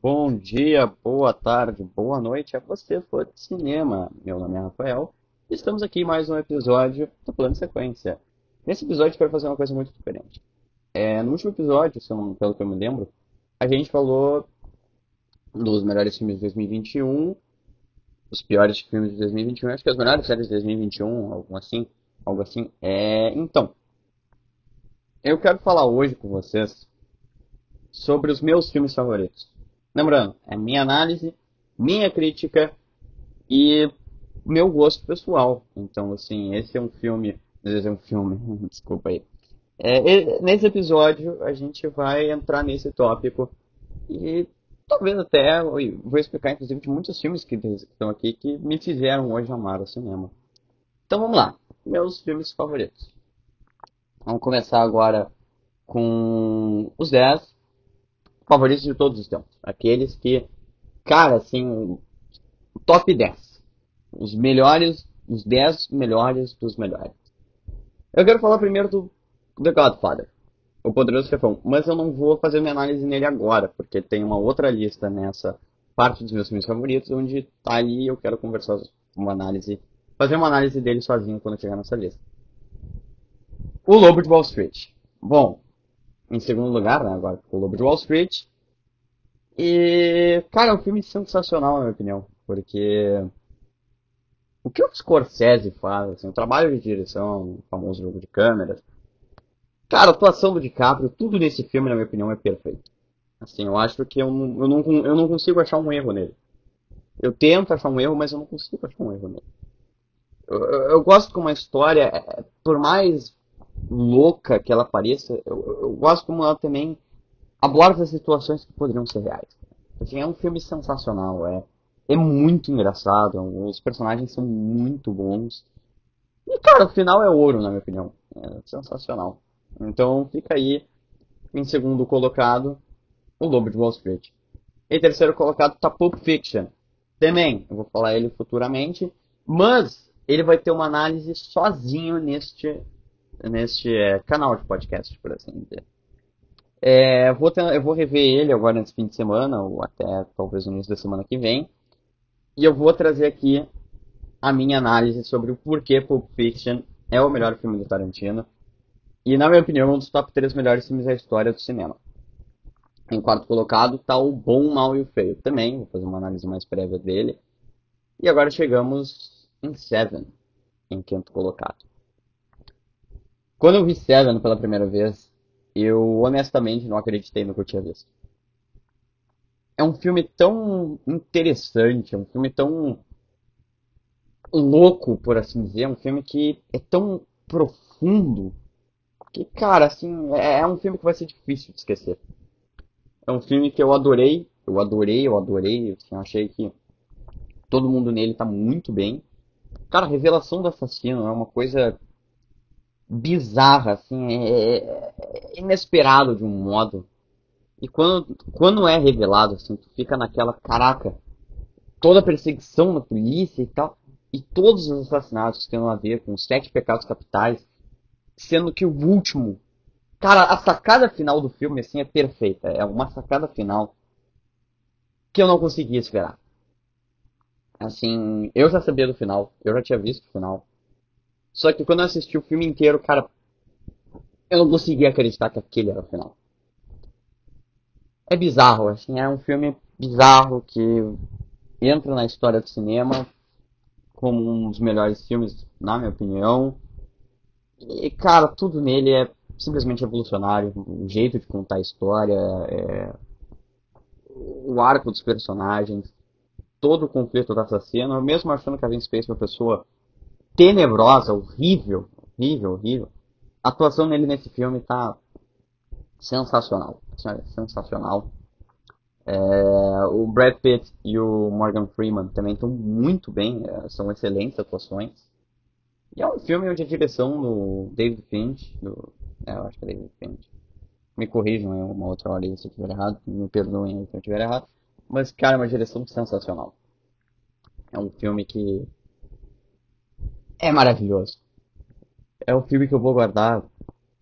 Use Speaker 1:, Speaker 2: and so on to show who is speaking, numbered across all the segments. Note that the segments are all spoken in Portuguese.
Speaker 1: bom dia, boa tarde, boa noite a você, fã de cinema. Meu nome é Rafael e estamos aqui em mais um episódio do Plano Sequência. Nesse episódio eu quero fazer uma coisa muito diferente. É, no último episódio, não- pelo que eu me lembro, a gente falou dos melhores filmes de 2021, os piores filmes de 2021, acho que as melhores séries de 2021, algo assim, algo assim. É, então, eu quero falar hoje com vocês sobre os meus filmes favoritos. Lembrando, é minha análise, minha crítica e meu gosto pessoal. Então, assim, esse é um filme. Esse é um filme, desculpa aí. É, nesse episódio, a gente vai entrar nesse tópico e talvez até vou explicar, inclusive, de muitos filmes que estão aqui que me fizeram hoje amar o cinema. Então, vamos lá. Meus filmes favoritos. Vamos começar agora com os 10 favoritos de todos os tempos. Aqueles que, cara, assim, top 10. Os melhores, os 10 melhores dos melhores. Eu quero falar primeiro do The Godfather, O Poderoso Chefão, mas eu não vou fazer minha análise nele agora, porque tem uma outra lista nessa parte dos meus filmes favoritos, onde tá ali eu quero conversar uma análise, fazer uma análise dele sozinho quando chegar nessa lista. O Lobo de Wall Street. Bom, em segundo lugar, né, agora o Lobo de Wall Street. E, cara, é um filme sensacional, na minha opinião, porque o que o Scorsese faz, assim, o trabalho de direção, o famoso jogo de câmeras, cara, a atuação do DiCaprio, tudo nesse filme, na minha opinião, é perfeito. Assim, eu acho que eu eu não, eu não consigo achar um erro nele. Eu tento achar um erro, mas eu não consigo achar um erro nele. Eu, eu, eu gosto que uma história, é, por mais louca que ela pareça, eu, eu gosto como ela também aborda situações que poderiam ser reais. Assim, é um filme sensacional, é, é muito engraçado, os personagens são muito bons. E, cara, o final é ouro, na minha opinião. É sensacional. Então, fica aí, em segundo colocado, O Lobo de Wall Street. Em terceiro colocado tá Pulp Fiction. Também, eu vou falar ele futuramente, mas ele vai ter uma análise sozinho neste, neste é, canal de podcast, por assim dizer. É, vou ter- eu vou rever ele agora nesse fim de semana, ou até talvez no início da semana que vem. E eu vou trazer aqui a minha análise sobre o porquê Pulp Fiction é o melhor filme do Tarantino. E, na minha opinião, um dos top 3 melhores filmes da história do cinema. Em quarto colocado está o Bom, o Mal e o Feio. Também, vou fazer uma análise mais prévia dele. E agora chegamos em Seven, em quinto colocado. Quando eu vi Seven pela primeira vez, eu honestamente não acreditei no que eu tinha visto. É um filme tão interessante, é um filme tão louco, por assim dizer, é um filme que é tão profundo que, cara, assim, é é um filme que vai ser difícil de esquecer. É um filme que eu adorei, eu adorei, eu adorei, assim, eu achei que todo mundo nele tá muito bem. Cara, a revelação do assassino é uma coisa bizarra, assim, é, é- inesperado de um modo. E quando, quando é revelado, assim, tu fica naquela, caraca, toda a perseguição da polícia e tal, e todos os assassinatos tendo a ver com os sete pecados capitais, sendo que o último, cara, a sacada final do filme, assim, é perfeita. É uma sacada final que eu não conseguia esperar. Assim, eu já sabia do final, eu já tinha visto o final. Só que quando eu assisti o filme inteiro, cara, eu não conseguia acreditar que aquele era o final. É bizarro, assim, é um filme bizarro que entra na história do cinema como um dos melhores filmes, na minha opinião. E, cara, tudo nele é simplesmente revolucionário. O jeito de contar a história, é, o arco dos personagens, todo o conflito do assassino, mesmo achando que a Vince Space é uma pessoa tenebrosa, horrível, horrível, horrível. A atuação dele nesse filme tá sensacional, sensacional. É, o Brad Pitt e o Morgan Freeman também estão muito bem, é, são excelentes atuações. E é um filme onde a direção do David Finch, do, é, eu acho que é David Finch, me corrijam em uma outra hora aí se eu estiver errado, me perdoem aí se eu estiver errado, mas cara, é uma direção sensacional. É um filme que é maravilhoso. É um filme que eu vou guardar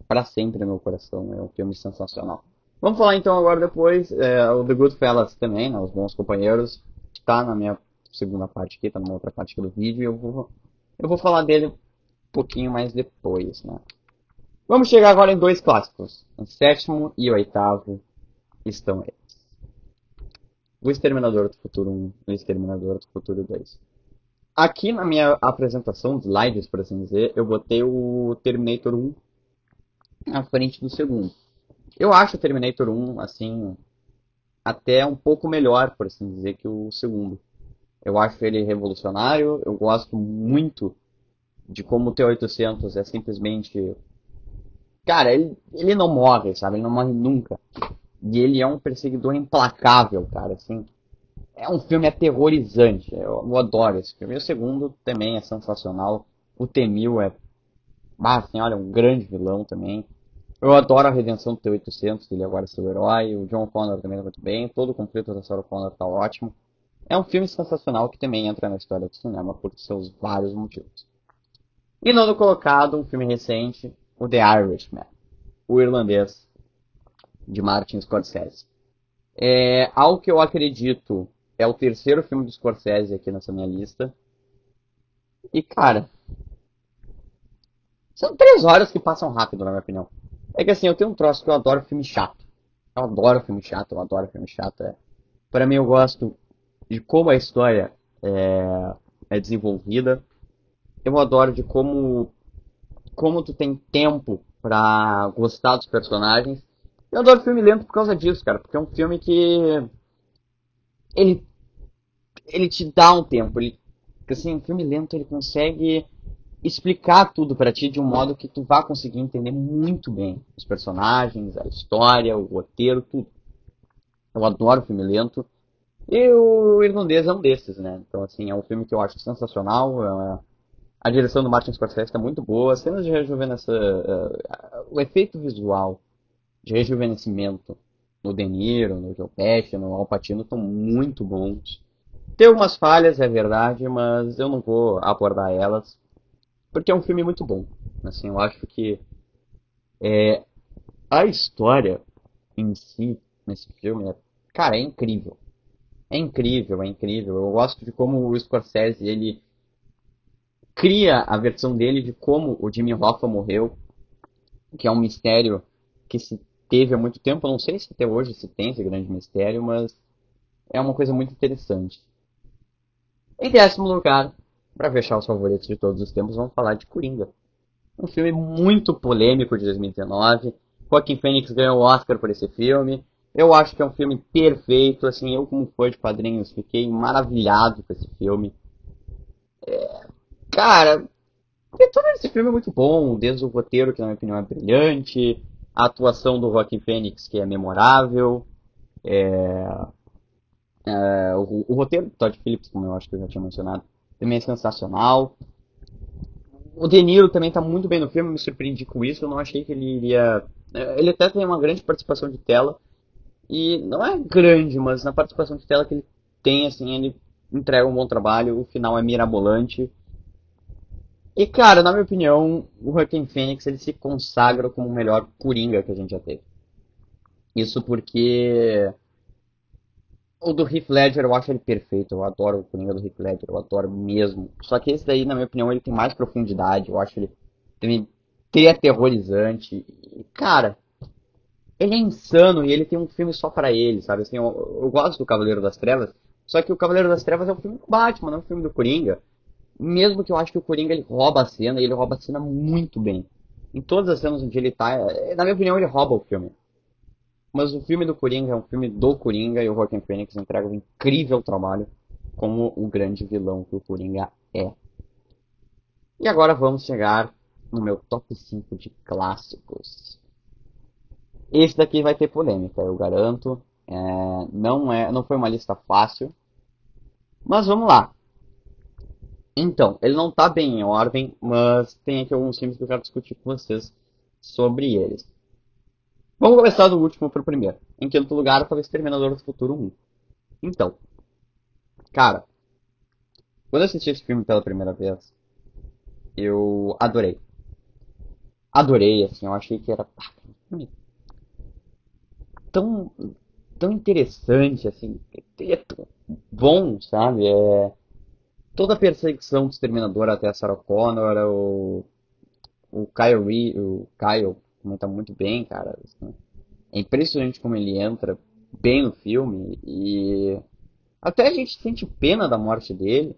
Speaker 1: para sempre no meu coração, é um filme sensacional. Vamos falar então agora depois, é, o The Goodfellas também, né, Os Bons Companheiros, tá na minha segunda parte aqui, tá numa outra parte aqui do vídeo, e eu vou, eu vou falar dele um pouquinho mais depois, né. Vamos chegar agora em dois clássicos. O sétimo e o oitavo estão eles. O Exterminador do Futuro 1 e o Exterminador do Futuro 2. Aqui na minha apresentação, slides por assim dizer, eu botei o Terminator 1 à frente do segundo. Eu acho o Terminator 1, assim, até um pouco melhor, por assim dizer, que o segundo. Eu acho ele revolucionário, eu gosto muito de como o T-800 é simplesmente Cara, ele, ele não morre, sabe? Ele não morre nunca. E ele é um perseguidor implacável, cara, assim. É um filme aterrorizante. Eu, eu adoro esse filme. E o segundo também é sensacional. O Temil é. Ah, assim, olha, um grande vilão também. Eu adoro a redenção do T-800, ele agora é seu herói. O John Connor também tá muito bem. Todo o conflito da Sarah Connor tá ótimo. É um filme sensacional que também entra na história do cinema por seus vários motivos. E nono colocado, um filme recente, o The Irishman, o irlandês de Martin Scorsese. É algo que eu acredito é o terceiro filme do Scorsese aqui nessa minha lista. E cara, são três horas que passam rápido, na minha opinião. É que assim, eu tenho um troço que eu adoro filme chato. Eu adoro filme chato, eu adoro filme chato. É. Para mim, eu gosto de como a história é, é desenvolvida. Eu adoro de como como tu tem tempo pra gostar dos personagens. Eu adoro filme lento por causa disso, cara, porque é um filme que ele ele te dá um tempo, ele assim, um filme lento ele consegue explicar tudo para ti de um modo que tu vá conseguir entender muito bem os personagens, a história, o roteiro, tudo. Eu adoro filme lento. E o Irlandês é um desses, né? Então, assim, é um filme que eu acho sensacional. É a direção do Martin Scorsese está muito boa. As cenas de rejuvenescimento, uh, o efeito visual de rejuvenescimento no De Niro, no Joe Pesci, no Al Pacino estão muito bons. Tem algumas falhas, é verdade, mas eu não vou abordar elas, porque é um filme muito bom. Assim, eu acho que é, a história em si nesse filme, é, cara, é incrível. É incrível, é incrível. Eu gosto de como o Scorsese ele cria a versão dele de como o Jimmy Hoffa morreu, que é um mistério que se teve há muito tempo. Não sei se até hoje se tem esse grande mistério, mas é uma coisa muito interessante. Em décimo lugar, para fechar os favoritos de todos os tempos, vamos falar de Coringa. Um filme muito polêmico de 2019. Joaquim Phoenix ganhou o Oscar por esse filme. Eu acho que é um filme perfeito. Assim, eu como fã de quadrinhos fiquei maravilhado com esse filme. É, Cara, todo esse filme é muito bom, desde o roteiro, que na minha opinião é brilhante, a atuação do Joaquin Phoenix, que é memorável, é, é, o, o, roteiro do Todd Phillips, como eu acho que eu já tinha mencionado, também é sensacional. O De Niro também está muito bem no filme, me surpreendi com isso, eu não achei que ele iria... É, ele até tem uma grande participação de tela, e não é grande, mas na participação de tela que ele tem, assim, ele entrega um bom trabalho, o final é mirabolante, e, cara, na minha opinião, o Joaquin Phoenix ele se consagra como o melhor Coringa que a gente já teve. Isso porque o do Heath Ledger eu acho ele perfeito. Eu adoro o Coringa do Heath Ledger, eu adoro mesmo. Só que esse daí, na minha opinião, ele tem mais profundidade. Eu acho ele também aterrorizante. E, cara, ele é insano e ele tem um filme só para ele, sabe? Assim, eu, eu gosto do Cavaleiro das Trevas, só que o Cavaleiro das Trevas é um filme do Batman, não é um filme do Coringa. Mesmo que eu acho que o Coringa ele rouba a cena e ele rouba a cena muito bem. Em todas as cenas onde ele tá, é, na minha opinião, ele rouba o filme. Mas o filme do Coringa é um filme do Coringa e o Joaquin Phoenix entrega um incrível trabalho como o grande vilão que o Coringa é. E agora vamos chegar no meu top 5 de clássicos. Esse daqui vai ter polêmica, eu garanto. É, não é, não foi uma lista fácil, mas vamos lá. Então, ele não tá bem em ordem, mas tem aqui alguns filmes que eu quero discutir com vocês sobre eles. Vamos começar do último pro primeiro. Em quinto lugar, falei Exterminador do Futuro 1. Então, cara, quando eu assisti esse filme pela primeira vez, eu adorei. Adorei, assim, eu achei que era. tão, tão interessante, assim, é tão bom, sabe? É, toda a perseguição do Exterminador até a Sarah Connor, o, o Kyle, o Kyle comenta muito bem, cara. Assim, é impressionante como ele entra bem no filme e até a gente sente pena da morte dele.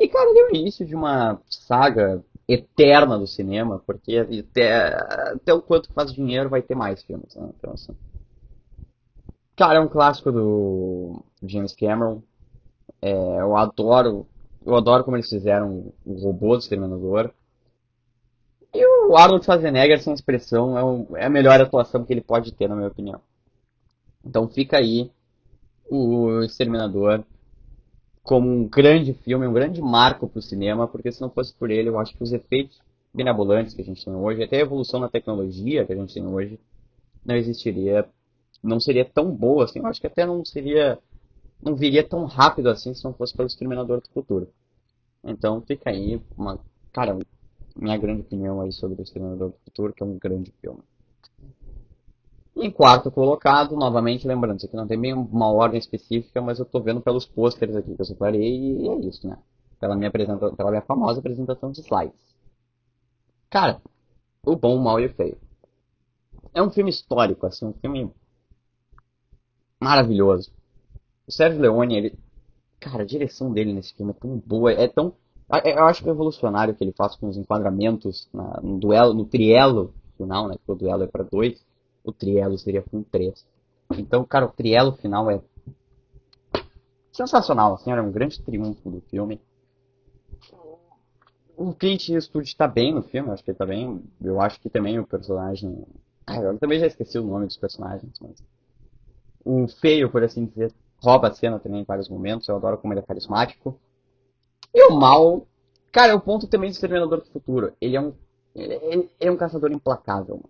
Speaker 1: E, cara, ele é o início de uma saga eterna do cinema, porque até, até o quanto faz dinheiro vai ter mais filmes. Né? Então, assim. Cara, é um clássico do James Cameron. É, eu adoro. Eu adoro como eles fizeram o robô do Exterminador. E o Arnold Schwarzenegger, sem expressão, é, é a melhor atuação que ele pode ter, na minha opinião. Então fica aí o Exterminador como um grande filme, um grande marco para o cinema, porque se não fosse por ele, eu acho que os efeitos benevolentes que a gente tem hoje, até a evolução na tecnologia que a gente tem hoje, não existiria, não seria tão boa assim. Eu acho que até não seria, não viria tão rápido assim se não fosse pelo Exterminador do Futuro. Então fica aí uma, cara, minha grande opinião aí sobre o Exterminador do Futuro, que é um grande filme. Em quarto colocado, novamente, lembrando, isso aqui não tem bem uma ordem específica, mas eu tô vendo pelos pôsteres aqui que eu separei e é isso, né? Pela minha, apresenta... Pela minha famosa apresentação de slides. Cara, O Bom, o Mal e o Feio. É um filme histórico, assim, um filme maravilhoso. O Sérgio Leone, ele... Cara, a direção dele nesse filme é tão boa, é tão... Eu acho que é revolucionário que ele faz com os enquadramentos na... no duelo, no trielo final, né? Porque o duelo é para dois o Trielo seria com 3. Então, cara, o Trielo final é sensacional, assim, era um grande triunfo do filme. O Clint Eastwood está bem no filme, acho que ele tá bem. Eu acho que também o personagem. Ah, eu também já esqueci o nome dos personagens, mas. O feio, por assim dizer, rouba a cena também em vários momentos. Eu adoro como ele é carismático. E o mal. Cara, é o ponto também do Exterminador do Futuro. Ele é um. Ele, ele é um caçador implacável.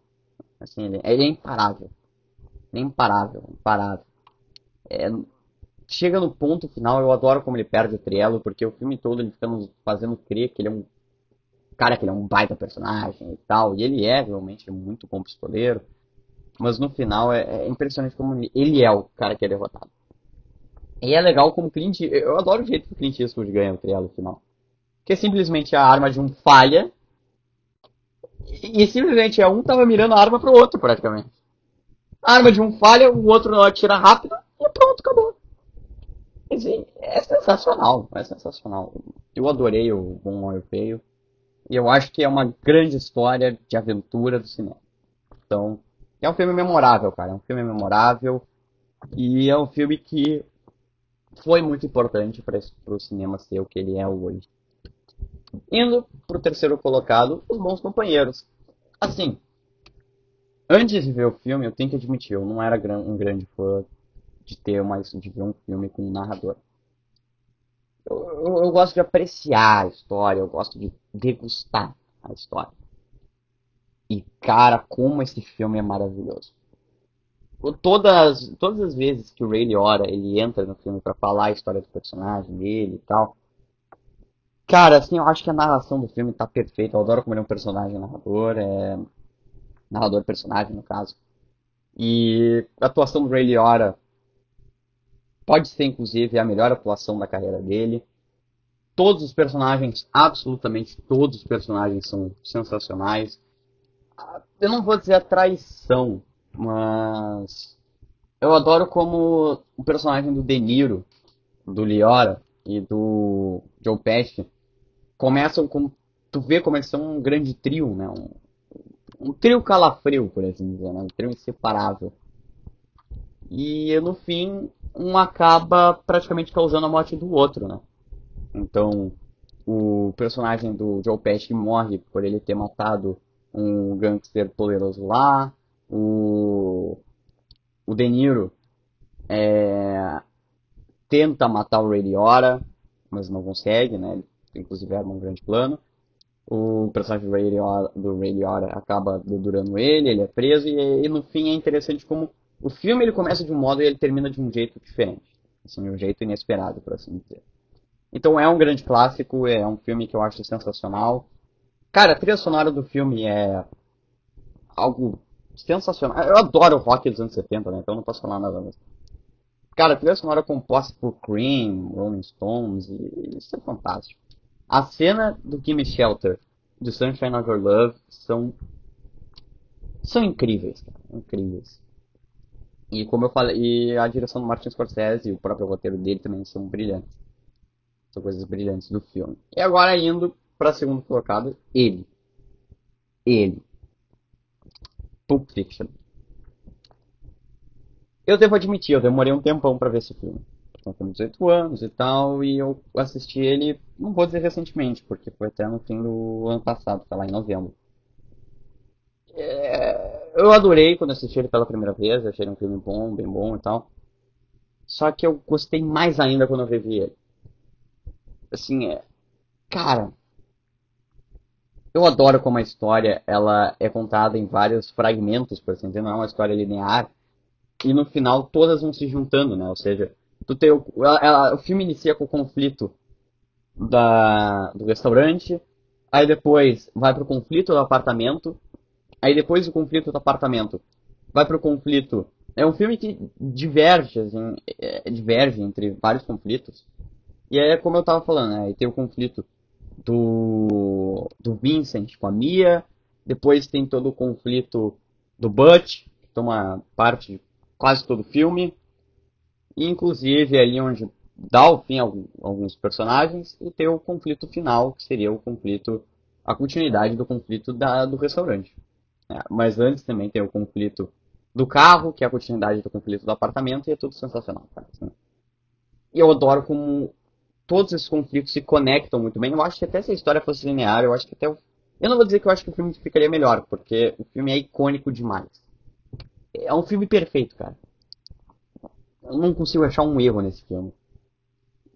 Speaker 1: Assim, ele, ele é imparável. Ele é imparável, imparável. É, chega no ponto final, eu adoro como ele perde o Trielo, porque o filme todo ele fica nos fazendo crer que ele é um cara que ele é um baita personagem e tal, e ele é realmente muito bom pistoleiro, mas no final é, é impressionante como ele é o cara que é derrotado. E é legal como Clint, eu adoro o jeito que o Clint Eastwood ganha o Trielo final. Que é simplesmente a arma de um falha e, simplesmente é um tava mirando a arma pro outro, praticamente. A arma de um falha, o outro atira rápido e pronto, acabou. Assim, é sensacional, é sensacional. Eu adorei o Bom e Feio. E eu acho que é uma grande história de aventura do cinema. Então, é um filme memorável, cara. É um filme memorável. E é um filme que foi muito importante para o cinema ser o que ele é hoje. Indo pro terceiro colocado, Os Bons Companheiros. Assim, antes de ver o filme, eu tenho que admitir, eu não era um grande fã de ter mais de ver um filme com um narrador. Eu, eu, eu, gosto de apreciar a história, eu gosto de degustar a história. E cara, como esse filme é maravilhoso. Todas, todas as vezes que o Ray Liotta ele entra no filme para falar a história do personagem dele e tal, Cara, assim, eu acho que a narração do filme tá perfeita. Eu adoro como ele é um personagem narrador, é... narrador personagem, no caso. E a atuação do Ray Liotta pode ser, inclusive, a melhor atuação da carreira dele. Todos os personagens, absolutamente todos os personagens são sensacionais. Eu não vou dizer a traição, mas eu adoro como o personagem do De Niro, do Liora e do Joe Pesci começam com. Tu vê como eles são um grande trio, né? Um, um trio calafrio, por assim dizer, né? Um trio inseparável. E no fim, um acaba praticamente causando a morte do outro, né? Então, o personagem do Joe Pesci morre por ele ter matado um gangster poderoso lá. O, o De Niro é, tenta matar o Ray Liotta, mas não consegue, né? Inclusive era um grande plano. O personagem do Ray, Liotta, do Ray Liotta acaba dedurando ele, ele é preso, e, e, no fim é interessante como o filme ele começa de um modo e ele termina de um jeito diferente. Assim, um jeito inesperado, por assim dizer. Então é um grande clássico, é um filme que eu acho sensacional. Cara, a trilha sonora do filme é algo sensacional. Eu adoro o rock dos anos 70, né? Então não posso falar nada mesmo. Cara, a trilha sonora composta por Cream, Rolling Stones, e isso é fantástico. A cena do Gimme Shelter, do Sunshine of Your Love, são são incríveis, cara, incríveis. E como eu falei, e a direção do Martin Scorsese e o próprio roteiro dele também são brilhantes. São coisas brilhantes do filme. E agora indo para segundo colocado, ele. Ele. Pulp Fiction. Eu devo admitir, eu demorei um tempão para ver esse filme. Eu tenho 18 anos e tal, e eu assisti ele, não vou dizer recentemente, porque foi até no fim do ano passado, tá lá em novembro. É, eu adorei quando assisti ele pela primeira vez, achei um filme bom, bem bom e tal. Só que eu gostei mais ainda quando eu revi ele. Assim, é. Cara. Eu adoro como a história ela é contada em vários fragmentos, por assim dizer, não é uma história linear. E no final todas vão se juntando, né? Ou seja, tu tem o, ela, ela, o filme inicia com o conflito da, do restaurante, aí depois vai pro conflito do apartamento, Aí depois o conflito do apartamento vai pro conflito. É um filme que diverge, assim, é, diverge entre vários conflitos. E é como eu tava falando, né? Aí tem o conflito do, do Vincent com a Mia. Depois tem todo o conflito do Butch, que toma parte de quase todo o filme. Inclusive ali onde dá o fim a alguns personagens. E tem o conflito final, que seria o conflito, a continuidade do conflito da, do restaurante. É, mas antes também tem o conflito do carro, que é a continuidade do conflito do apartamento, e é tudo sensacional, cara. E eu adoro como todos esses conflitos se conectam muito bem. Eu acho que até se a história fosse linear, eu acho que até o... Eu não vou dizer que eu acho que o filme ficaria melhor, porque o filme é icônico demais. É um filme perfeito, cara. Eu não consigo achar um erro nesse filme.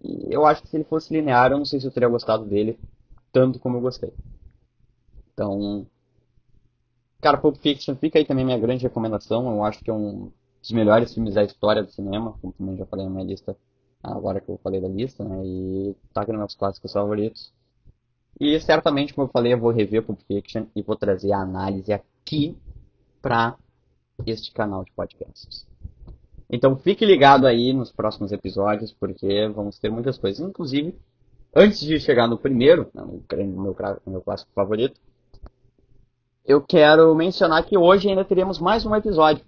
Speaker 1: E eu acho que se ele fosse linear, eu não sei se eu teria gostado dele tanto como eu gostei. Então, Cara, Pulp Fiction fica aí também minha grande recomendação. Eu acho que é um dos melhores filmes da história do cinema, como também já falei na minha lista, agora que eu falei da lista, né? E tá aqui nos meus clássicos favoritos. E certamente, como eu falei, eu vou rever Pulp Fiction e vou trazer a análise aqui pra este canal de podcasts. Então fique ligado aí nos próximos episódios, porque vamos ter muitas coisas. Inclusive, antes de chegar no primeiro, né, no meu, meu clássico favorito, eu quero mencionar que hoje ainda teremos mais um episódio.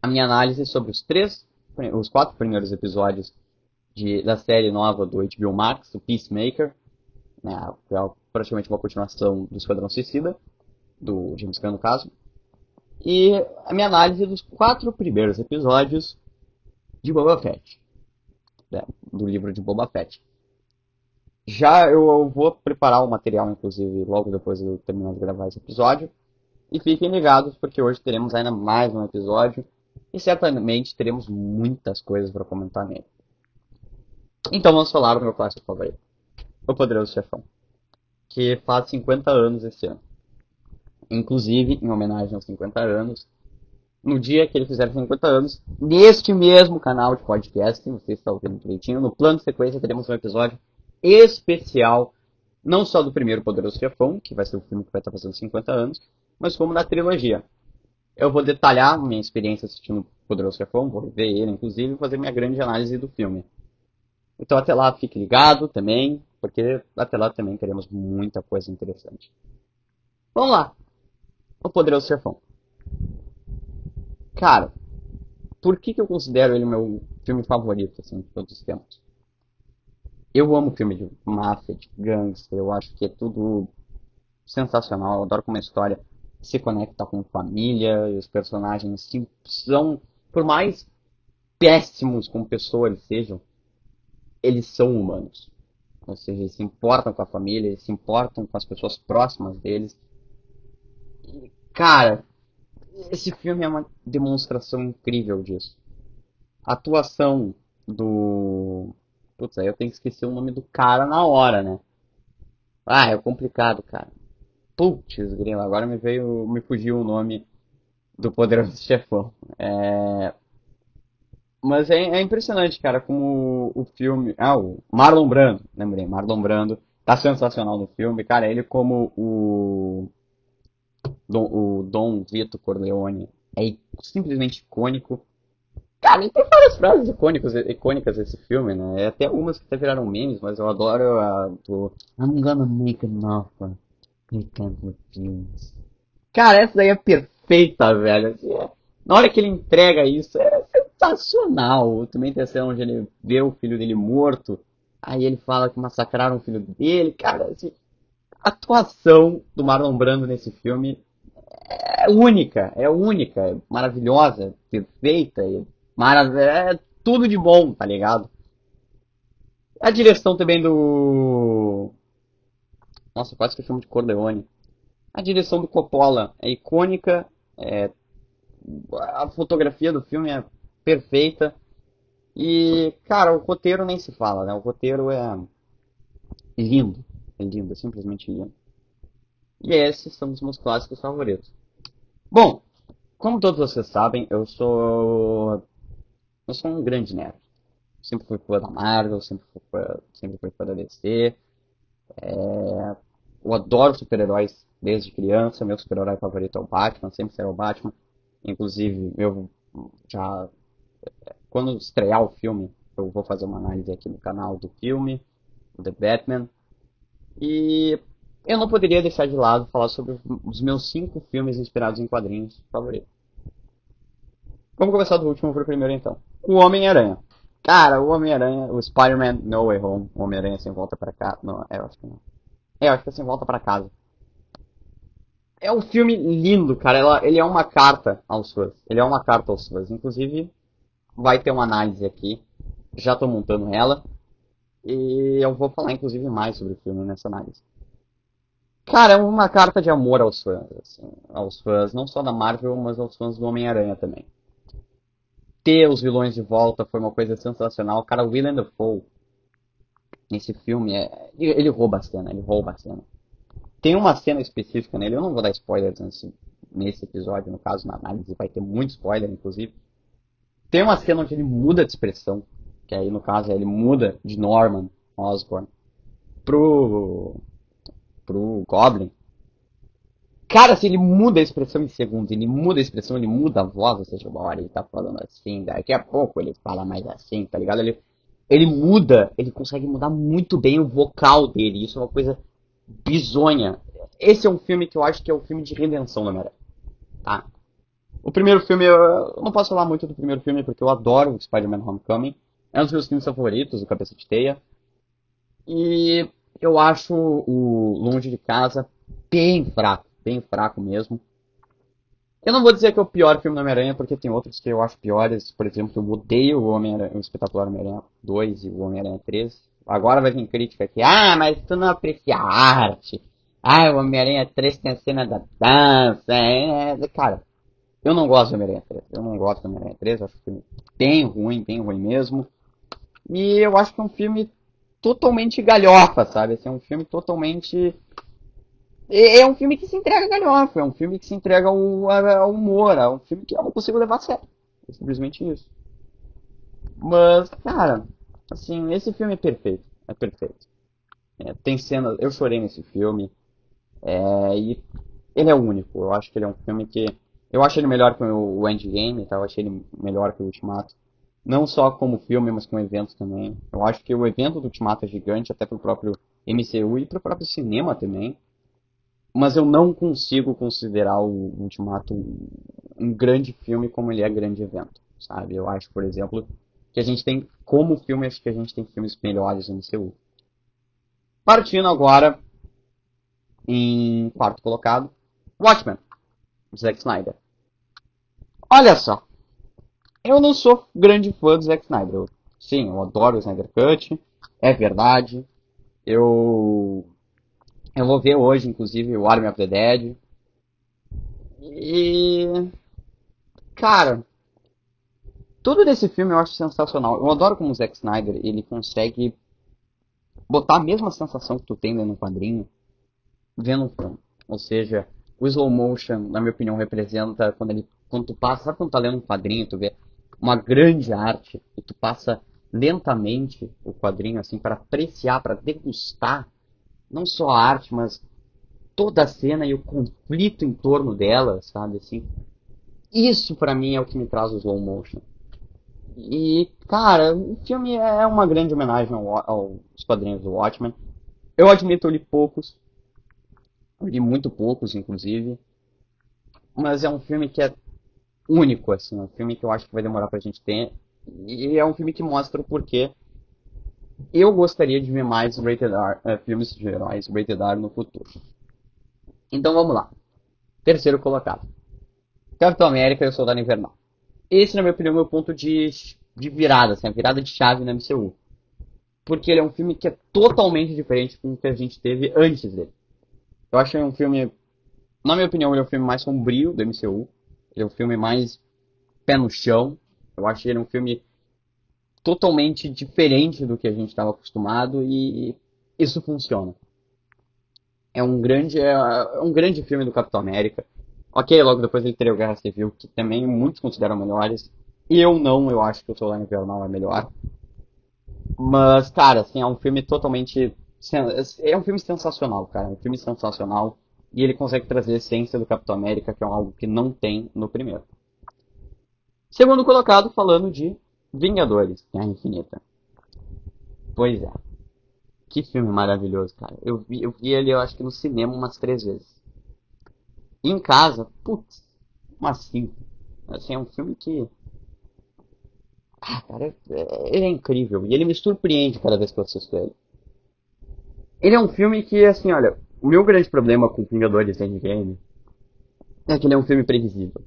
Speaker 1: A minha análise sobre os três, os quatro primeiros episódios de, da série nova do HBO Max, o Peacemaker, né, é praticamente uma continuação do Esquadrão Suicida, do James Gunn no caso, e a minha análise dos quatro primeiros episódios de Boba Fett, né, do livro de Boba Fett. Já eu vou preparar o material, inclusive, logo depois de eu terminar de gravar esse episódio. E fiquem ligados, porque hoje teremos ainda mais um episódio. E certamente teremos muitas coisas para comentar nele. Então vamos falar do meu clássico favorito. O Poderoso Chefão. Que faz 50 anos esse ano. Inclusive, em homenagem aos 50 anos, no dia que ele fizer 50 anos, neste mesmo canal de podcast, você está ouvindo direitinho, no plano de sequência teremos um episódio especial, não só do primeiro Poderoso Chefão, que vai ser o filme que vai estar fazendo 50 anos, mas como da trilogia. Eu vou detalhar minha experiência assistindo Poderoso Chefão, vou ver ele, inclusive, e fazer minha grande análise do filme. Então até lá fique ligado também, porque até lá também teremos muita coisa interessante. Vamos lá. O Poderoso Chefão. Cara, por que, que eu considero ele meu filme favorito, assim, de todos os tempos? Eu amo filme de máfia, de gangster, eu acho que é tudo sensacional, eu adoro como a história se conecta com família, os personagens são, por mais péssimos como pessoas eles sejam, eles são humanos. Ou seja, eles se importam com a família, eles se importam com as pessoas próximas deles. E, cara, esse filme é uma demonstração incrível disso. A atuação do Putz, aí eu tenho que esquecer o nome do cara na hora, né? Ah, é complicado, cara. Putz, grilo, agora me veio, me fugiu o nome do poderoso chefão. É... Mas é, é, impressionante, cara, como o, filme. Ah, o Marlon Brando, lembrei, Marlon Brando tá sensacional no filme, cara. Ele como o Dom, o Dom Vito Corleone é simplesmente icônico. Cara, tem várias frases icônicas, icônicas esse filme, né? Até algumas que até viraram memes, mas eu adoro a do I'm gonna make an offer. Cara, essa daí é perfeita, velho. Assim, é... Na hora que ele entrega isso, é sensacional. Também tem a cena onde ele vê o filho dele morto. Aí ele fala que massacraram o filho dele. Cara, assim, a atuação do Marlon Brando nesse filme é única, é única, é maravilhosa, perfeita, é, marav é tudo de bom, tá ligado? A direção também do. Nossa, quase que eu chamo de Corleone. A direção do Coppola é icônica, é... a fotografia do filme é perfeita. E, cara, o roteiro nem se fala, né? O roteiro é lindo, é lindo, é simplesmente lindo. E esses são os meus clássicos favoritos. Bom, como todos vocês sabem, eu sou. Eu sou um grande nerd. Sempre fui fã da Marvel, sempre fui fã, sempre fui fã da DC. É... Eu adoro super-heróis desde criança. Meu super-herói favorito é o Batman, sempre será o Batman. Inclusive, eu já. Quando estrear o filme, eu vou fazer uma análise aqui no canal do filme, The Batman. E eu não poderia deixar de lado falar sobre os meus cinco filmes inspirados em quadrinhos favoritos. Vamos começar do último pro primeiro então. O Homem-Aranha. Cara, o Homem-Aranha, o Spider-Man No Way Home, o Homem-Aranha sem volta para cá. Não, é, eu acho que não. É, eu acho que é sem volta para casa. É um filme lindo, cara. Ela, ele é uma carta aos fãs. Ele é uma carta aos fãs. Inclusive, vai ter uma análise aqui. Já tô montando ela. E eu vou falar, inclusive, mais sobre o filme nessa análise. Cara, é uma carta de amor aos fãs, assim, aos fãs, não só da Marvel, mas aos fãs do Homem-Aranha também. Ter os vilões de volta foi uma coisa sensacional. O cara, Willem Dafoe, nesse filme, é, ele rouba a cena, ele rouba a cena. Tem uma cena específica nele, eu não vou dar spoilers nesse, nesse episódio, no caso, na análise, vai ter muito spoiler, inclusive. Tem uma cena onde ele muda de expressão, que aí, no caso, ele muda de Norman Osborn pro pro Goblin. Cara, se ele muda a expressão em segundos, ele muda a expressão, ele muda a voz, ou seja, uma hora ele tá falando assim, daqui a pouco ele fala mais assim, tá ligado? Ele, ele muda, ele consegue mudar muito bem o vocal dele, isso é uma coisa bizonha. Esse é um filme que eu acho que é o um filme de redenção na minha tá? O primeiro filme, eu não posso falar muito do primeiro filme porque eu adoro o Spider-Man Homecoming. É um dos meus filmes favoritos, o Cabeça de Teia. E eu acho o Longe de Casa bem fraco, bem fraco mesmo. Eu não vou dizer que é o pior filme do Homem-Aranha, porque tem outros que eu acho piores. Por exemplo, eu odeio o, Homem o Espetacular Homem-Aranha 2 e o Homem-Aranha 3. Agora vai vir crítica aqui. Ah, mas tu não aprecia a arte. Ah, o Homem-Aranha 3 tem a cena da dança. É... Cara, eu não gosto do Homem-Aranha 3. Eu não gosto do Homem-Aranha 3. Eu acho o filme bem ruim, bem ruim mesmo. E eu acho que é um filme totalmente galhofa, sabe? Assim, é um filme totalmente. É, um filme que se entrega galhofa, é um filme que se entrega ao, ao humor, é um filme que eu não consigo levar a sério. É simplesmente isso. Mas, cara, assim, esse filme é perfeito. É perfeito. É, tem cenas. Eu chorei nesse filme. É, e ele é único. Eu acho que ele é um filme que. Eu acho ele melhor que o Endgame, tá? Eu achei ele melhor que o Ultimato. Não só como filme, mas como evento também. Eu acho que o evento do Ultimato é gigante, até pro próprio MCU e pro próprio cinema também. Mas eu não consigo considerar o Ultimato um grande filme como ele é grande evento, sabe? Eu acho, por exemplo, que a gente tem, como filme, acho que a gente tem filmes melhores no MCU. Partindo agora em quarto colocado, Watchmen, Zack Snyder. Olha só, eu não sou grande fã do Zack Snyder. Sim, eu adoro o Snyder Cut. É verdade. Eu. Eu vou ver hoje, inclusive, o Army of the Dead. E. Cara. Tudo desse filme eu acho sensacional. Eu adoro como o Zack Snyder ele consegue botar a mesma sensação que tu tem lendo um quadrinho vendo um filme. Ou seja, o slow motion, na minha opinião, representa quando ele quando tu passa, sabe quando tá lendo um quadrinho, tu vê uma grande arte e tu passa lentamente o quadrinho assim para apreciar, para degustar não só a arte, mas toda a cena e o conflito em torno dela, sabe, assim. Isso para mim é o que me traz o slow motion. E, cara, o filme é uma grande homenagem ao, aos quadrinhos do Watchmen. Eu admito, eu li poucos. Eu li muito poucos, inclusive. Mas é um filme que é único, assim. É um filme que eu acho que vai demorar pra gente ter. E é um filme que mostra o porquê eu gostaria de ver mais rated R, uh, filmes de heróis rated R no futuro. Então vamos lá. Terceiro colocado. Capitão América e o Soldado Invernal. Esse, na minha opinião, é o meu ponto de, de virada, assim, a virada de chave na MCU. Porque ele é um filme que é totalmente diferente do que a gente teve antes dele. Eu acho um filme, na minha opinião, ele é o filme mais sombrio do MCU. Ele é um filme mais pé no chão. Eu acho ele um filme totalmente diferente do que a gente estava acostumado e isso funciona. É um grande, é, é um grande filme do Capitão América. Ok, logo depois ele teria o Guerra Civil, que também muitos consideram melhores. E eu não, eu acho que o Solar Invernal é melhor. Mas, cara, assim, é um filme totalmente. É um filme sensacional, cara. É um filme sensacional. E ele consegue trazer a essência do Capitão América, que é algo que não tem no primeiro. Segundo colocado, falando de Vingadores, Guerra Infinita. Pois é. Que filme maravilhoso, cara. Eu vi, eu vi ele, eu acho que no cinema umas três vezes. Em casa, putz, umas cinco. Assim, é um filme que. Ah, cara, é, ele é incrível. E ele me surpreende cada vez que eu assisto ele. Ele é um filme que, assim, olha, o meu grande problema com Vingadores Endgame é que ele é um filme previsível.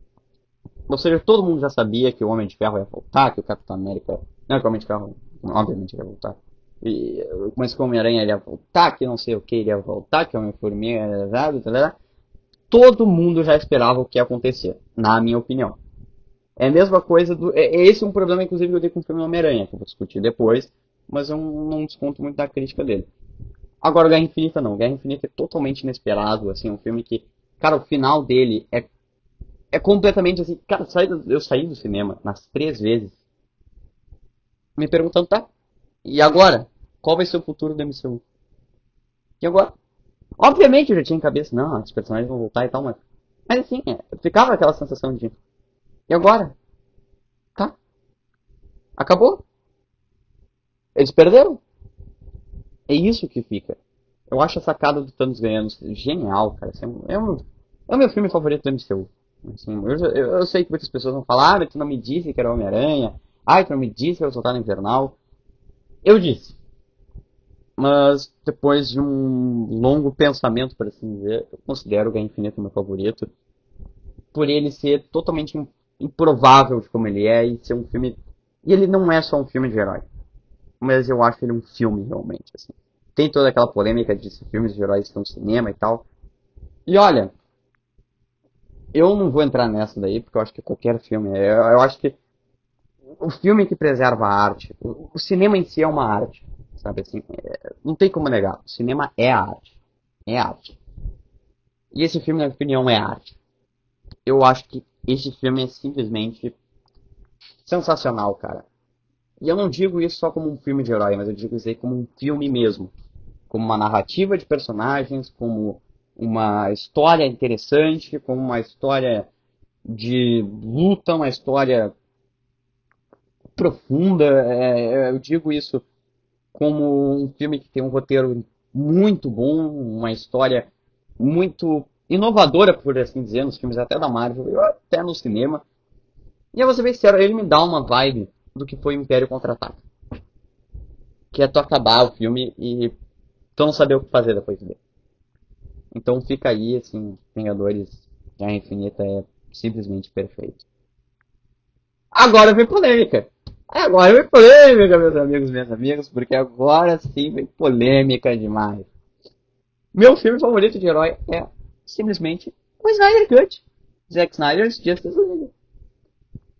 Speaker 1: Ou seja, todo mundo já sabia que o Homem de Ferro ia voltar, que o Capitão América. Não, que o Homem de Ferro, obviamente, ia voltar. E, mas que o Homem-Aranha ia voltar, que não sei o que ia voltar, que o Homem-Formiga ia voltar, todo mundo já esperava o que ia acontecer, na minha opinião. É a mesma coisa do. É, esse é um problema, inclusive, que eu tenho com o filme Homem-Aranha, que eu vou discutir depois, mas eu não desconto muito da crítica dele. Agora, Guerra Infinita não. Guerra Infinita é totalmente inesperado, assim, é um filme que, cara, o final dele é é completamente assim. Cara, eu saí do cinema nas três vezes. Me perguntando, tá? E agora? Qual vai ser o futuro do MCU? E agora? Obviamente eu já tinha em cabeça, não, os personagens vão voltar e tal, mas. Mas assim, é, ficava aquela sensação de. E agora? Tá? Acabou? Eles perderam? É isso que fica. Eu acho a sacada do Thanos ganhando genial, cara. Assim, é, o, é o meu filme favorito do MCU. Assim, eu, eu, eu, sei que muitas pessoas vão falar, ah, tu não me disse que era Homem-Aranha, ah, tu não me disse que era o Soldado Invernal. Eu disse. Mas depois de um longo pensamento, por assim dizer, eu considero o Guerra Infinita meu favorito. Por ele ser totalmente improvável de como ele é e ser um filme. E ele não é só um filme de herói. Mas eu acho ele um filme realmente. Assim. Tem toda aquela polêmica de se filmes de heróis estão no cinema e tal. E olha, eu não vou entrar nessa daí, porque eu acho que qualquer filme. Eu, eu acho que o filme que preserva a arte, o, o cinema em si é uma arte, sabe assim? É, não tem como negar. O cinema é arte. É arte. E esse filme, na minha opinião, é arte. Eu acho que esse filme é simplesmente sensacional, cara. E eu não digo isso só como um filme de herói, mas eu digo isso aí como um filme mesmo. Como uma narrativa de personagens, como uma história interessante, com uma história de luta, uma história profunda. É, eu digo isso como um filme que tem um roteiro muito bom, uma história muito inovadora, por assim dizer, nos filmes até da Marvel, até no cinema. E eu vou ser sincero, ele me dá uma vibe do que foi Império Contra-Ataca. Que é tu acabar o filme e tu não saber o que fazer depois dele. Então fica aí, assim, Vingadores Guerra Infinita é simplesmente perfeito. Agora vem polêmica. Agora vem polêmica, meus amigos, minhas amigas, porque agora sim vem polêmica demais. Meu filme favorito de herói é simplesmente o Snyder Cut. Zack Snyder's Justice League.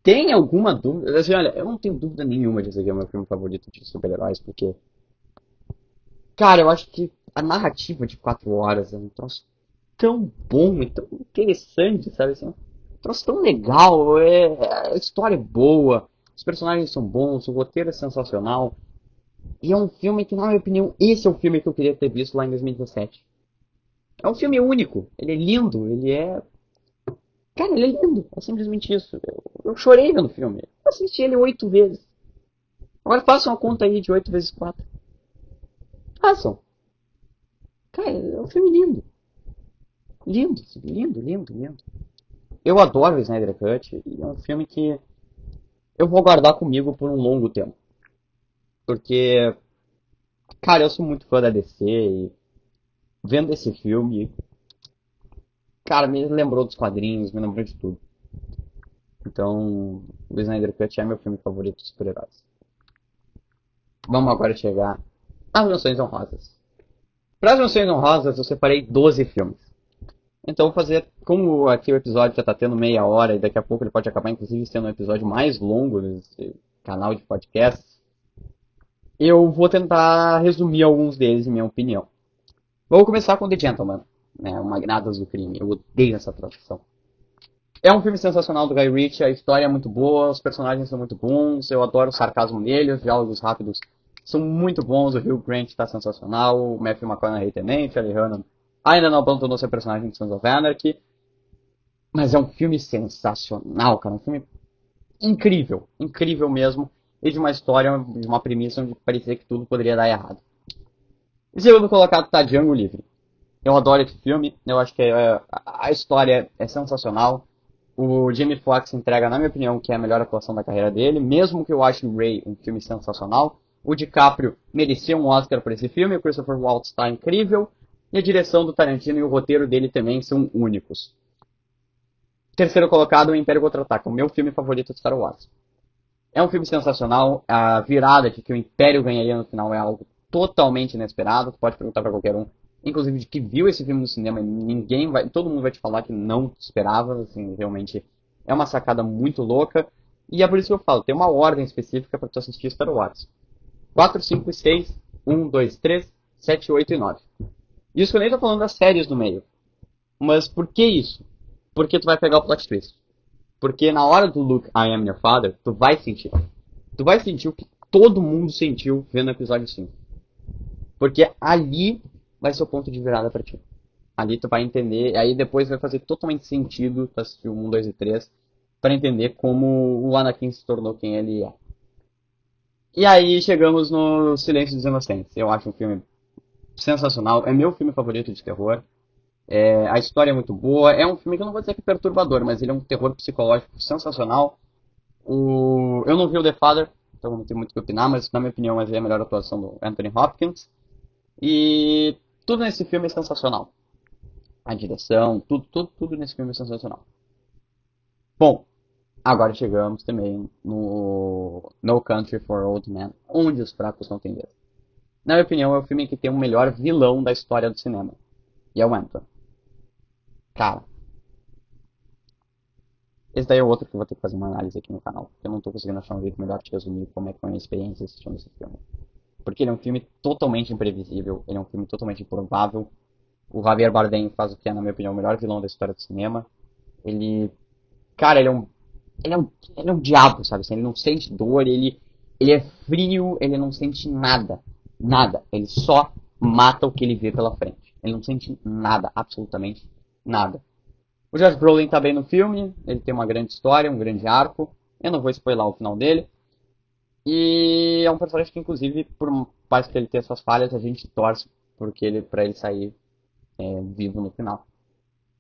Speaker 1: Tem alguma dúvida? Assim, olha, eu não tenho dúvida nenhuma de que é o meu filme favorito de super-heróis, porque. Cara, eu acho que a narrativa de quatro horas é um troço tão bom tão interessante, sabe? Assim, um troço tão legal, é, a história é boa, os personagens são bons, o roteiro é sensacional. E é um filme que, na minha opinião, esse é o filme que eu queria ter visto lá em 2017. É um filme único. Ele é lindo, ele é. Cara, ele é lindo. É simplesmente isso. Eu, eu chorei vendo o filme. Eu assisti ele oito vezes. Agora façam uma conta aí de oito vezes quatro. Façam. Cara, é um filme lindo. Lindo, lindo, lindo, lindo. Eu adoro o Snyder Cut e é um filme que eu vou guardar comigo por um longo tempo. Porque, cara, eu sou muito fã da DC e vendo esse filme, cara, me lembrou dos quadrinhos, me lembrou de tudo. Então, o Snyder Cut é meu filme favorito de super-heróis. Vamos agora chegar às menções honrosas. Para as menções honrosas, eu separei 12 filmes. Então, fazer, como aqui o episódio já está tendo meia hora e daqui a pouco ele pode acabar, inclusive, sendo um episódio mais longo desse canal de podcast, eu vou tentar resumir alguns deles, em minha opinião. Vou começar com The Gentleman, né, o Magnatas do Crime. Eu odeio essa tradução. É um filme sensacional do Guy Ritchie, a história é muito boa, os personagens são muito bons, eu adoro o sarcasmo nele, os diálogos rápidos são muito bons, o Hugh Grant está sensacional, o Matthew McConaughey também, Charlie Hunnam ainda não abandonou seu personagem de Sons of Anarchy, mas é um filme sensacional, cara, um filme incrível, incrível mesmo, e de uma história, de uma premissa onde parecia que tudo poderia dar errado. E segundo colocado tá Django Livre. Eu adoro esse filme, eu acho que é, a história é sensacional. O Jamie Foxx entrega, na minha opinião, que é a melhor atuação da carreira dele, mesmo que eu ache Ray um filme sensacional. O DiCaprio merecia um Oscar por esse filme, o Christopher Waltz está incrível, e a direção do Tarantino e o roteiro dele também são únicos. Terceiro colocado, o Império Contra-Ataca, o meu filme favorito de Star Wars. É um filme sensacional, a virada de que o Império ganharia no final é algo totalmente inesperado, tu pode perguntar para qualquer um, inclusive de que viu esse filme no cinema, ninguém vai, todo mundo vai te falar que não esperava, assim, realmente é uma sacada muito louca, e é por isso que eu falo, tem uma ordem específica para tu assistir Star Wars. 4, 5 e 6, 1, 2, 3, 7, 8 e 9. Isso que eu nem tô falando das séries no meio. Mas por que isso? Porque tu vai pegar o plot twist. Porque na hora do Luke, I am your father, tu vai sentir. Tu vai sentir o que todo mundo sentiu vendo o episódio 5. Porque ali vai ser o ponto de virada para ti. Ali tu vai entender, aí depois vai fazer totalmente sentido tu assistir o 1, 2 e 3 para entender como o Anakin se tornou quem ele é. E aí chegamos no Silêncio dos Inocentes. Eu acho um filme sensacional, é meu filme favorito de terror. É, a história é muito boa, é um filme que eu não vou dizer que é perturbador, mas ele é um terror psicológico sensacional. O... Eu não vi o The Father, então não tem muito o que opinar, mas na minha opinião é a melhor atuação do Anthony Hopkins. E tudo nesse filme é sensacional. A direção, tudo, tudo, tudo nesse filme é sensacional. Bom, agora chegamos também no No Country for Old Men, onde os fracos não têm vez. Na minha opinião, é o filme que tem o melhor vilão da história do cinema. E é o Anton. Cara. Esse daí é outro que eu vou ter que fazer uma análise aqui no canal. Porque eu não tô conseguindo achar um jeito melhor de resumir como é que foi a minha experiência assistindo esse filme. Porque ele é um filme totalmente imprevisível, ele é um filme totalmente improvável. O Javier Bardem faz o que é, na minha opinião, o melhor vilão da história do cinema. Ele. Cara, ele é um. Ele é um, ele é um diabo, sabe? Assim, ele não sente dor, ele, ele é frio, ele não sente nada. Nada. Ele só mata o que ele vê pela frente. Ele não sente nada, absolutamente nada. O Josh Brolin tá bem no filme, ele tem uma grande história, um grande arco. Eu não vou spoiler o final dele. E é um personagem que, inclusive, por mais que ele tenha suas falhas, a gente torce porque ele, pra ele sair é, vivo no final.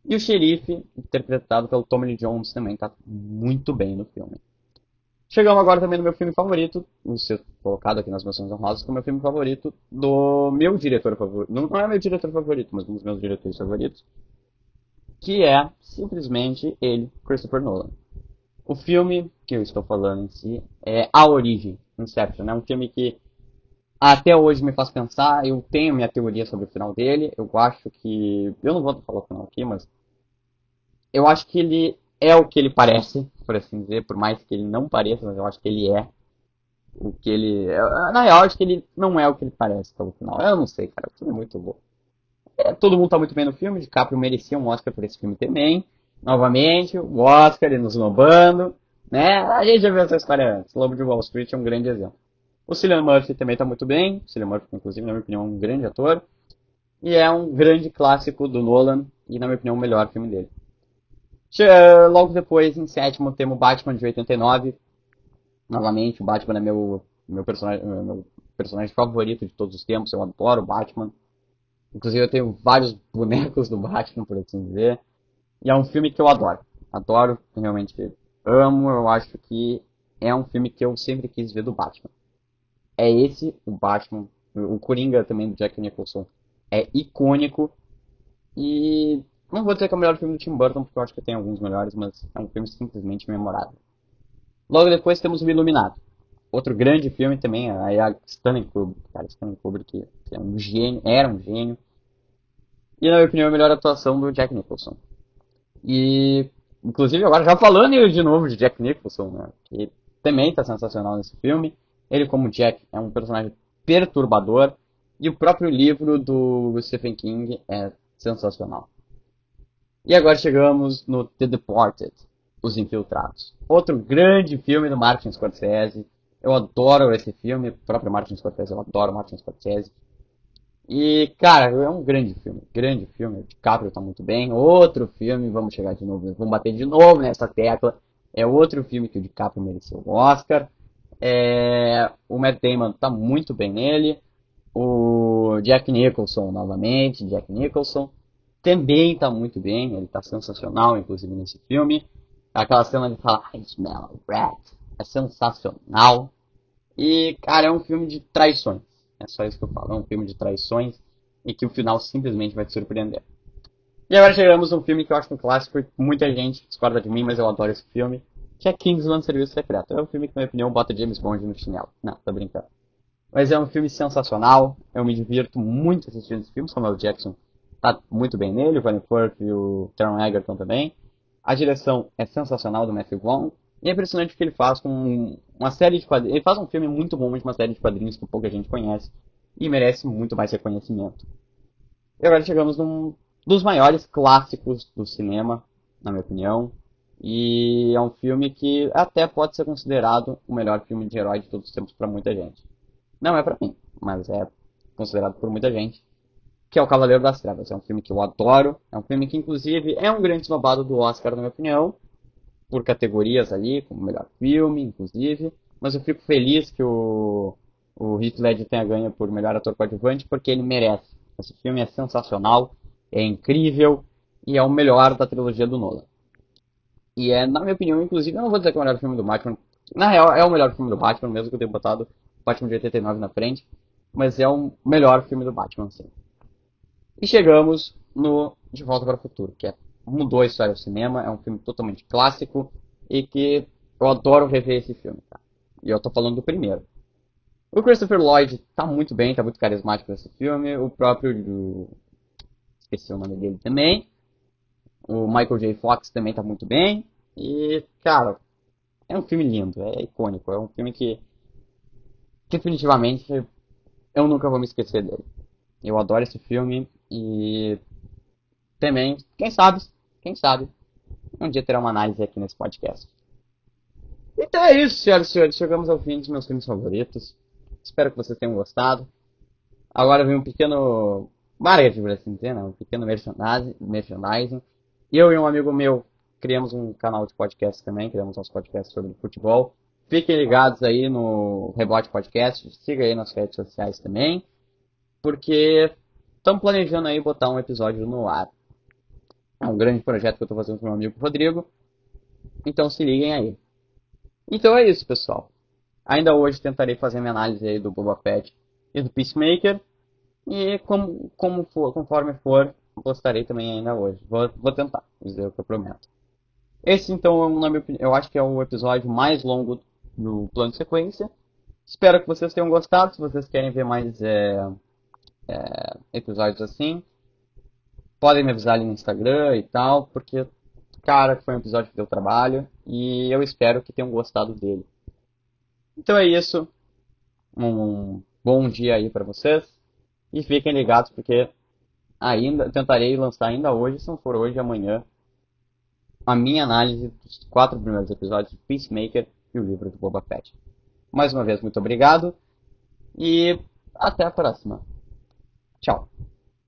Speaker 1: E o xerife, interpretado pelo Tommy Lee Jones, também tá muito bem no filme. Chegamos agora também no meu filme favorito, no ser colocado aqui nas menções honrosas, como meu filme favorito do meu diretor favorito. Não, não é meu diretor favorito, mas um dos meus diretores favoritos. Que é simplesmente ele, Christopher Nolan. O filme que eu estou falando em si é A Origem, Inception. É um filme que até hoje me faz pensar. Eu tenho minha teoria sobre o final dele. Eu acho que. Eu não vou falar o final aqui, mas. Eu acho que ele é o que ele parece, por assim dizer, por mais que ele não pareça, mas eu acho que ele é o que ele. Na real, eu acho que ele não é o que ele parece pelo final. Eu não sei, cara, o filme é muito bom. É, todo mundo tá muito bem no filme, DiCaprio merecia um Oscar por esse filme também. Novamente, o Oscar, ele nos lombando, né? A gente já viu essa história antes. Lobo de Wall Street é um grande exemplo. O Cillian Murphy também tá muito bem. O Cillian Murphy, inclusive, na minha opinião, é um grande ator. E é um grande clássico do Nolan e, na minha opinião, o melhor filme dele. Logo depois, em sétimo, temos Batman de 89. Novamente, o Batman é meu, meu, personagem, meu personagem favorito de todos os tempos. Eu adoro o Batman. Inclusive, eu tenho vários bonecos do Batman, por assim dizer. E é um filme que eu adoro. Adoro, realmente amo. Eu acho que é um filme que eu sempre quis ver do Batman. É esse o Batman. O Coringa também do Jack Nicholson é icônico. E não vou dizer que é o melhor filme do Tim Burton, porque eu acho que tem alguns melhores, mas é um filme simplesmente memorável. Logo depois temos o Iluminado. Outro grande filme também, é a Stanley Kubrick. Cara, Stanley Kubrick que é um gênio, era um gênio. E na minha opinião, a melhor atuação do Jack Nicholson. E, inclusive, agora já falando de novo de Jack Nicholson, né, que também está sensacional nesse filme. Ele, como Jack, é um personagem perturbador. E o próprio livro do Stephen King é sensacional. E agora chegamos no The Deported, Os Infiltrados. Outro grande filme do Martin Scorsese. Eu adoro esse filme, o próprio Martin Scorsese, eu adoro Martin Scorsese. E, cara, é um grande filme, grande filme. O DiCaprio tá muito bem. Outro filme, vamos chegar de novo, vamos bater de novo nessa tecla. É outro filme que o DiCaprio mereceu o Oscar. É, o Matt Damon tá muito bem nele. O Jack Nicholson, novamente, Jack Nicholson, também tá muito bem. Ele tá sensacional, inclusive, nesse filme. Aquela cena de falar, I smell rat. É sensacional. E, cara, é um filme de traições. É só isso que eu falo. É um filme de traições e que o final simplesmente vai te surpreender. E agora chegamos a um filme que eu acho um clássico e muita gente discorda de mim, mas eu adoro esse filme, que é Kingsman Serviço Secreto. É um filme que, na minha opinião, bota James Bond no chinelo. Não, tô brincando. Mas é um filme sensacional, eu me divirto muito assistindo esse filme, Samuel Jackson tá muito bem nele, o Vanny Firth e o Taron Egerton também. A direção é sensacional do Matthew Vaughn, e é impressionante o que ele faz com uma série de quadrinhos. Ele faz um filme muito bom de uma série de quadrinhos que pouca gente conhece e merece muito mais reconhecimento. E agora chegamos num dos maiores clássicos do cinema, na minha opinião. E é um filme que até pode ser considerado o melhor filme de herói de todos os tempos para muita gente. Não é para mim, mas é considerado por muita gente. Que é o Cavaleiro das Trevas. É um filme que eu adoro. É um filme que, inclusive, é um grande snobado do Oscar, na minha opinião por categorias ali, como melhor filme, inclusive. Mas eu fico feliz que o, o Heath Ledger tenha ganho por melhor ator coadjuvante, porque ele merece. Esse filme é sensacional, é incrível e é o melhor da trilogia do Nolan. E é, na minha opinião, inclusive, eu não vou dizer que é o melhor filme do Batman. Na real, é o melhor filme do Batman, mesmo que eu tenha botado Batman de 89 na frente. Mas é o melhor filme do Batman, sim. E chegamos no De Volta para o Futuro, que é mudou a história do cinema, é um filme totalmente clássico e que eu adoro rever esse filme, tá? E eu tô falando do primeiro. O Christopher Lloyd tá muito bem, tá muito carismático nesse filme. O próprio. Do... Esqueci o nome dele também. O Michael J. Fox também tá muito bem. E, cara, é um filme lindo, é icônico. É um filme que. Definitivamente eu nunca vou me esquecer dele. Eu adoro esse filme e. Também, quem sabe, quem sabe, um dia terá uma análise aqui nesse podcast. Então é isso, senhoras e senhores. Chegamos ao fim dos meus filmes favoritos. Espero que vocês tenham gostado. Agora vem um pequeno marketing, por assim dizer, né? um pequeno merchandising. Eu e um amigo meu criamos um canal de podcast também, criamos uns podcasts sobre futebol. Fiquem ligados aí no Rebote Podcast, siga aí nas redes sociais também, porque estamos planejando aí botar um episódio no ar. É um grande projeto que eu estou fazendo com meu amigo Rodrigo. Então se liguem aí. Então é isso, pessoal. Ainda hoje tentarei fazer minha análise aí do Boba Fett e do Peacemaker. E como, como for, conforme for, postarei também ainda hoje. Vou, vou tentar, dizer o que eu prometo. Esse então, minha opinião, eu acho que é o episódio mais longo do plano de sequência. Espero que vocês tenham gostado. Se vocês querem ver mais é, é, episódios assim, podem me avisar ali no Instagram e tal, porque, cara, foi um episódio que deu trabalho e eu espero que tenham gostado dele. Então é isso. Um bom dia aí para vocês e fiquem ligados porque ainda tentarei lançar ainda hoje, se não for hoje, amanhã, a minha análise dos quatro primeiros episódios de Peacemaker e o livro do Boba Fett. Mais uma vez, muito obrigado e até a próxima. Tchau.